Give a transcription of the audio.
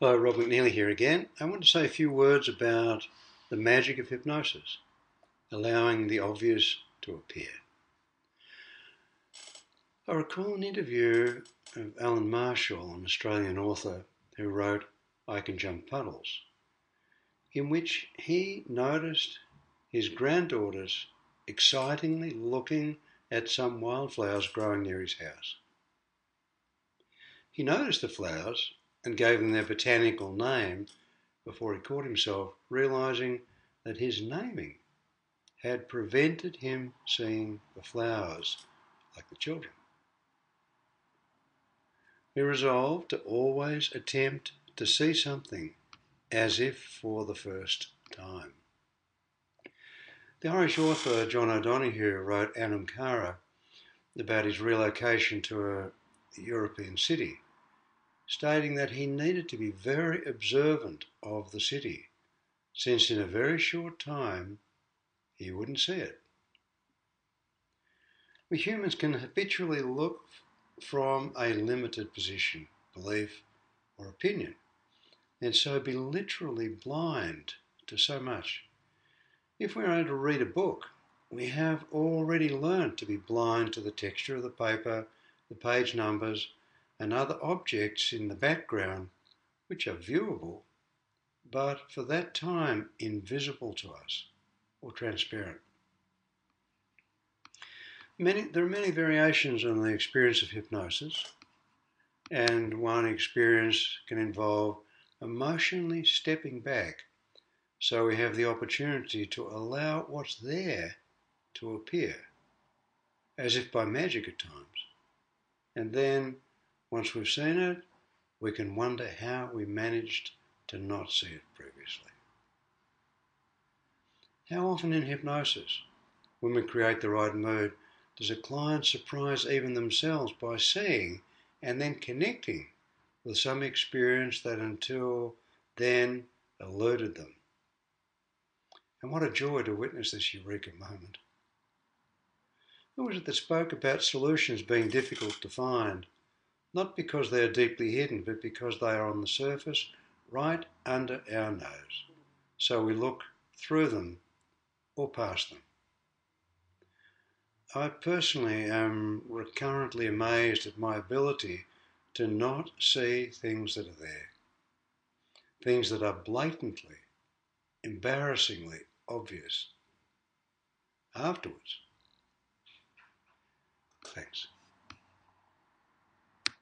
Hello, Rob McNeilly here again. I want to say a few words about the magic of hypnosis, allowing the obvious to appear. I recall an interview of Alan Marshall, an Australian author who wrote I Can Jump Puddles, in which he noticed his granddaughters excitingly looking at some wildflowers growing near his house. He noticed the flowers and gave them their botanical name before he caught himself realizing that his naming had prevented him seeing the flowers like the children. He resolved to always attempt to see something as if for the first time. The Irish author John O'Donohue wrote Anam Cara about his relocation to a European city stating that he needed to be very observant of the city, since in a very short time he wouldn't see it. We humans can habitually look from a limited position, belief, or opinion, and so be literally blind to so much. If we're able to read a book, we have already learned to be blind to the texture of the paper, the page numbers, and other objects in the background which are viewable, but for that time invisible to us or transparent. Many, there are many variations on the experience of hypnosis, and one experience can involve emotionally stepping back so we have the opportunity to allow what's there to appear, as if by magic at times, and then once we've seen it, we can wonder how we managed to not see it previously. How often in hypnosis, when we create the right mood, does a client surprise even themselves by seeing and then connecting with some experience that until then eluded them? And what a joy to witness this eureka moment. Who was it that spoke about solutions being difficult to find? Not because they are deeply hidden, but because they are on the surface, right under our nose. So we look through them or past them. I personally am recurrently amazed at my ability to not see things that are there, things that are blatantly, embarrassingly obvious afterwards. Thanks.